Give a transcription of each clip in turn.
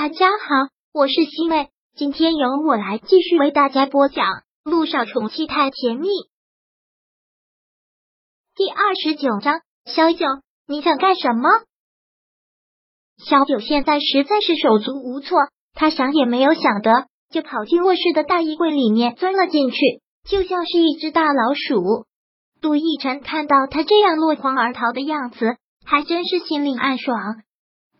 大家好，我是西妹，今天由我来继续为大家播讲《路上宠妻太甜蜜》第二十九章。小九，你想干什么？小九现在实在是手足无措，他想也没有想的，就跑进卧室的大衣柜里面钻了进去，就像是一只大老鼠。杜奕晨看到他这样落荒而逃的样子，还真是心里暗爽。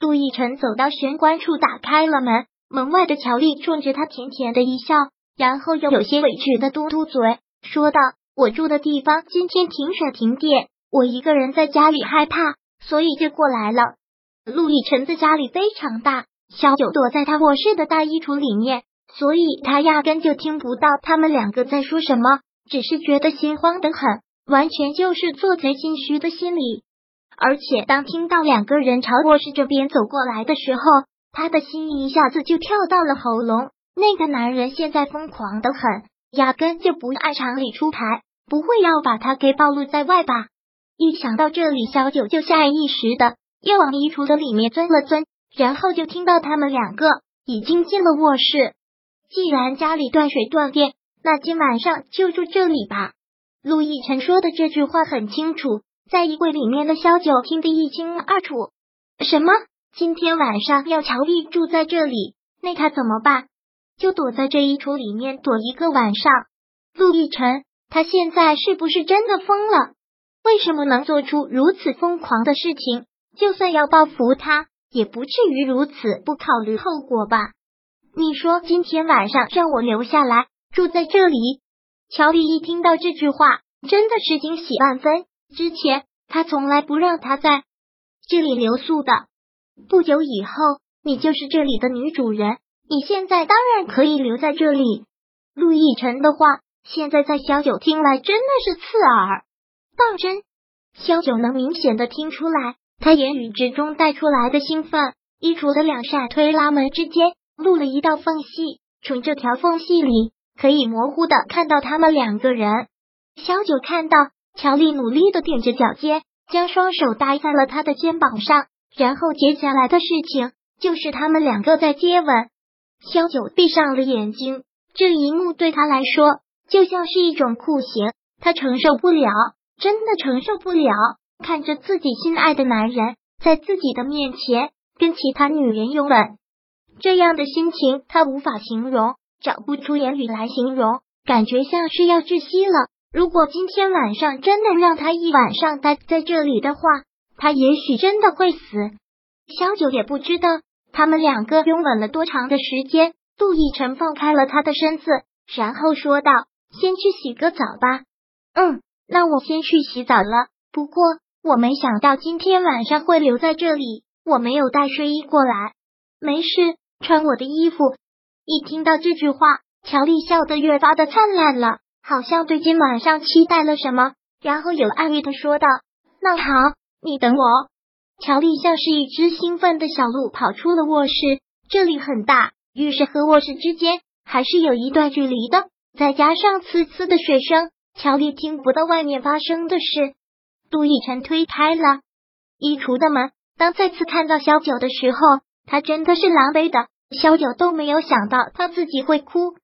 杜奕晨走到玄关处，打开了门。门外的乔丽冲着他甜甜的一笑，然后又有些委屈的嘟嘟嘴，说道：“我住的地方今天停水停电，我一个人在家里害怕，所以就过来了。”陆亦辰的家里非常大，小九躲在他卧室的大衣橱里面，所以他压根就听不到他们两个在说什么，只是觉得心慌的很，完全就是做贼心虚的心理。而且，当听到两个人朝卧室这边走过来的时候，他的心一下子就跳到了喉咙。那个男人现在疯狂的很，压根就不按常理出牌，不会要把他给暴露在外吧？一想到这里，小九就下意识的又往衣橱的里面钻了钻，然后就听到他们两个已经进了卧室。既然家里断水断电，那今晚上就住这里吧。陆亦辰说的这句话很清楚。在衣柜里面的萧九听得一清二楚。什么？今天晚上要乔丽住在这里？那他怎么办？就躲在这衣橱里面躲一个晚上？陆亦辰，他现在是不是真的疯了？为什么能做出如此疯狂的事情？就算要报复他，也不至于如此不考虑后果吧？你说今天晚上让我留下来住在这里？乔丽一听到这句话，真的是惊喜万分。之前他从来不让他在这里留宿的。不久以后，你就是这里的女主人。你现在当然可以留在这里。陆亦辰的话，现在在萧九听来真的是刺耳。当真，萧九能明显的听出来，他言语之中带出来的兴奋。衣橱的两扇推拉门之间露了一道缝隙，从这条缝隙里可以模糊的看到他们两个人。萧九看到。乔丽努力的踮着脚尖，将双手搭在了他的肩膀上，然后接下来的事情就是他们两个在接吻。萧九闭上了眼睛，这一幕对他来说就像是一种酷刑，他承受不了，真的承受不了，看着自己心爱的男人在自己的面前跟其他女人拥吻，这样的心情他无法形容，找不出言语来形容，感觉像是要窒息了。如果今天晚上真的让他一晚上待在这里的话，他也许真的会死。小九也不知道他们两个拥吻了多长的时间。杜奕晨放开了他的身子，然后说道：“先去洗个澡吧。”“嗯，那我先去洗澡了。不过我没想到今天晚上会留在这里，我没有带睡衣过来。没事，穿我的衣服。”一听到这句话，乔丽笑得越发的灿烂了。好像对今晚上期待了什么，然后有暗喻的说道：“那好，你等我。”乔丽像是一只兴奋的小鹿，跑出了卧室。这里很大，浴室和卧室之间还是有一段距离的，再加上呲呲的水声，乔丽听不到外面发生的事。杜奕晨推开了衣橱的门，当再次看到小九的时候，他真的是狼狈的。小九都没有想到他自己会哭，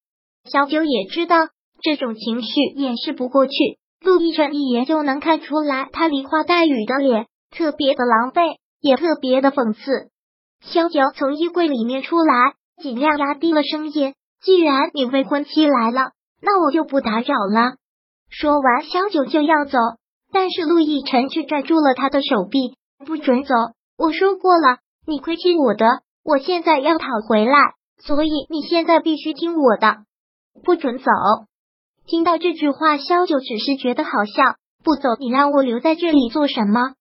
小九也知道。这种情绪掩饰不过去，陆亦辰一眼就能看出来，他梨花带雨的脸特别的狼狈，也特别的讽刺。萧九从衣柜里面出来，尽量压低了声音：“既然你未婚妻来了，那我就不打扰了。”说完，萧九就要走，但是陆亦辰却拽住了他的手臂：“不准走！我说过了，你亏欠我的，我现在要讨回来，所以你现在必须听我的，不准走。”听到这句话，萧九只是觉得好笑。不走，你让我留在这里做什么？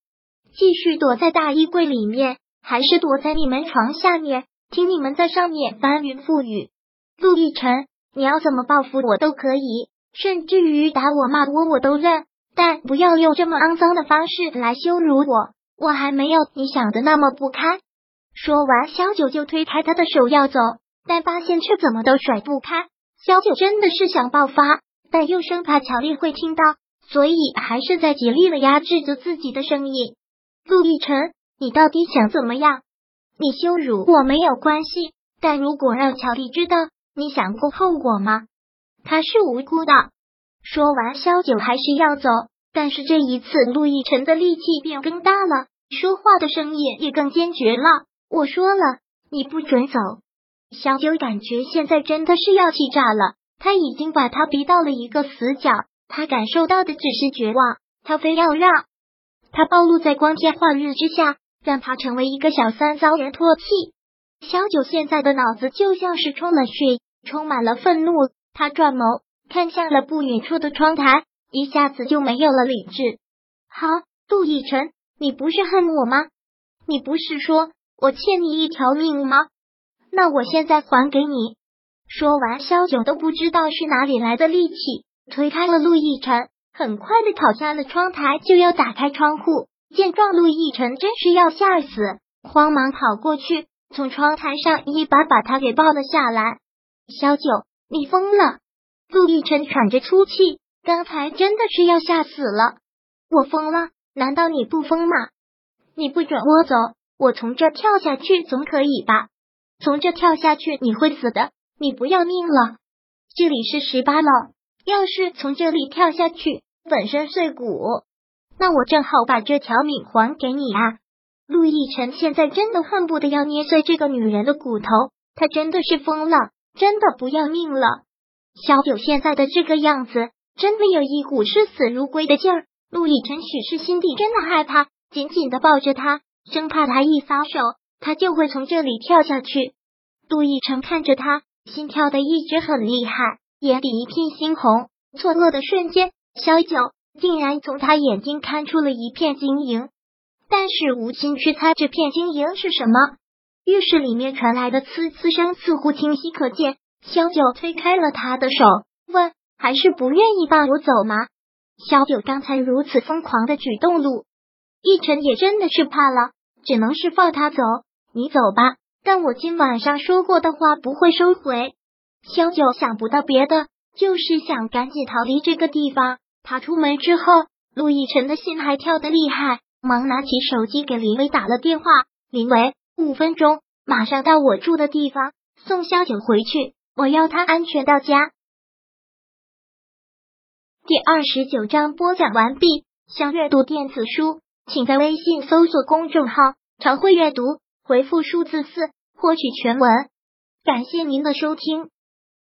继续躲在大衣柜里面，还是躲在你们床下面，听你们在上面翻云覆雨？陆亦辰，你要怎么报复我都可以，甚至于打我骂我我都认，但不要用这么肮脏的方式来羞辱我。我还没有你想的那么不堪。说完，萧九就推开他的手要走，但发现却怎么都甩不开。萧九真的是想爆发。但又生怕乔丽会听到，所以还是在极力的压制着自己的声音。陆亦辰，你到底想怎么样？你羞辱我没有关系，但如果让乔丽知道，你想过后果吗？他是无辜的。说完，萧九还是要走，但是这一次，陆亦辰的力气变更大了，说话的声音也更坚决了。我说了，你不准走。萧九感觉现在真的是要气炸了，他已经把他逼到了一个死角，他感受到的只是绝望，他非要让他暴露在光天化日之下，让他成为一个小三遭人唾弃。萧九现在的脑子就像是充了血，充满了愤怒。他转眸看向了不远处的窗台，一下子就没有了理智。好，杜奕晨，你不是恨我吗？你不是说我欠你一条命吗？那我现在还给你。说完，萧九都不知道是哪里来的力气，推开了陆亦辰，很快的跑下了窗台，就要打开窗户。见状，陆亦辰真是要吓死，慌忙跑过去。从窗台上一把把他给抱了下来。萧九，你疯了！陆亦辰喘着粗气，刚才真的是要吓死了。我疯了？难道你不疯吗？你不准我走，我从这跳下去总可以吧？从这跳下去你会死的，你不要命了？这里是十八楼，要是从这里跳下去，粉身碎骨，那我正好把这条命还给你啊！陆亦辰现在真的恨不得要捏碎这个女人的骨头，他真的是疯了，真的不要命了。小九现在的这个样子，真的有一股视死如归的劲儿。陆亦辰许是心底真的害怕，紧紧的抱着他，生怕他一撒手，他就会从这里跳下去。陆亦辰看着他，心跳的一直很厉害，眼底一片猩红。错愕的瞬间，小九竟然从他眼睛看出了一片晶莹。但是无心去猜这片晶莹是什么。浴室里面传来的呲呲声似乎清晰可见。萧九推开了他的手，问：“还是不愿意放我走吗？”萧九刚才如此疯狂的举动，陆逸晨也真的是怕了，只能是放他走。你走吧，但我今晚上说过的话不会收回。萧九想不到别的，就是想赶紧逃离这个地方。他出门之后，陆逸晨的心还跳得厉害。忙拿起手机给林伟打了电话，林伟，五分钟，马上到我住的地方，送萧九回去，我要他安全到家。第二十九章播讲完毕。想阅读电子书，请在微信搜索公众号“常会阅读”，回复数字四获取全文。感谢您的收听。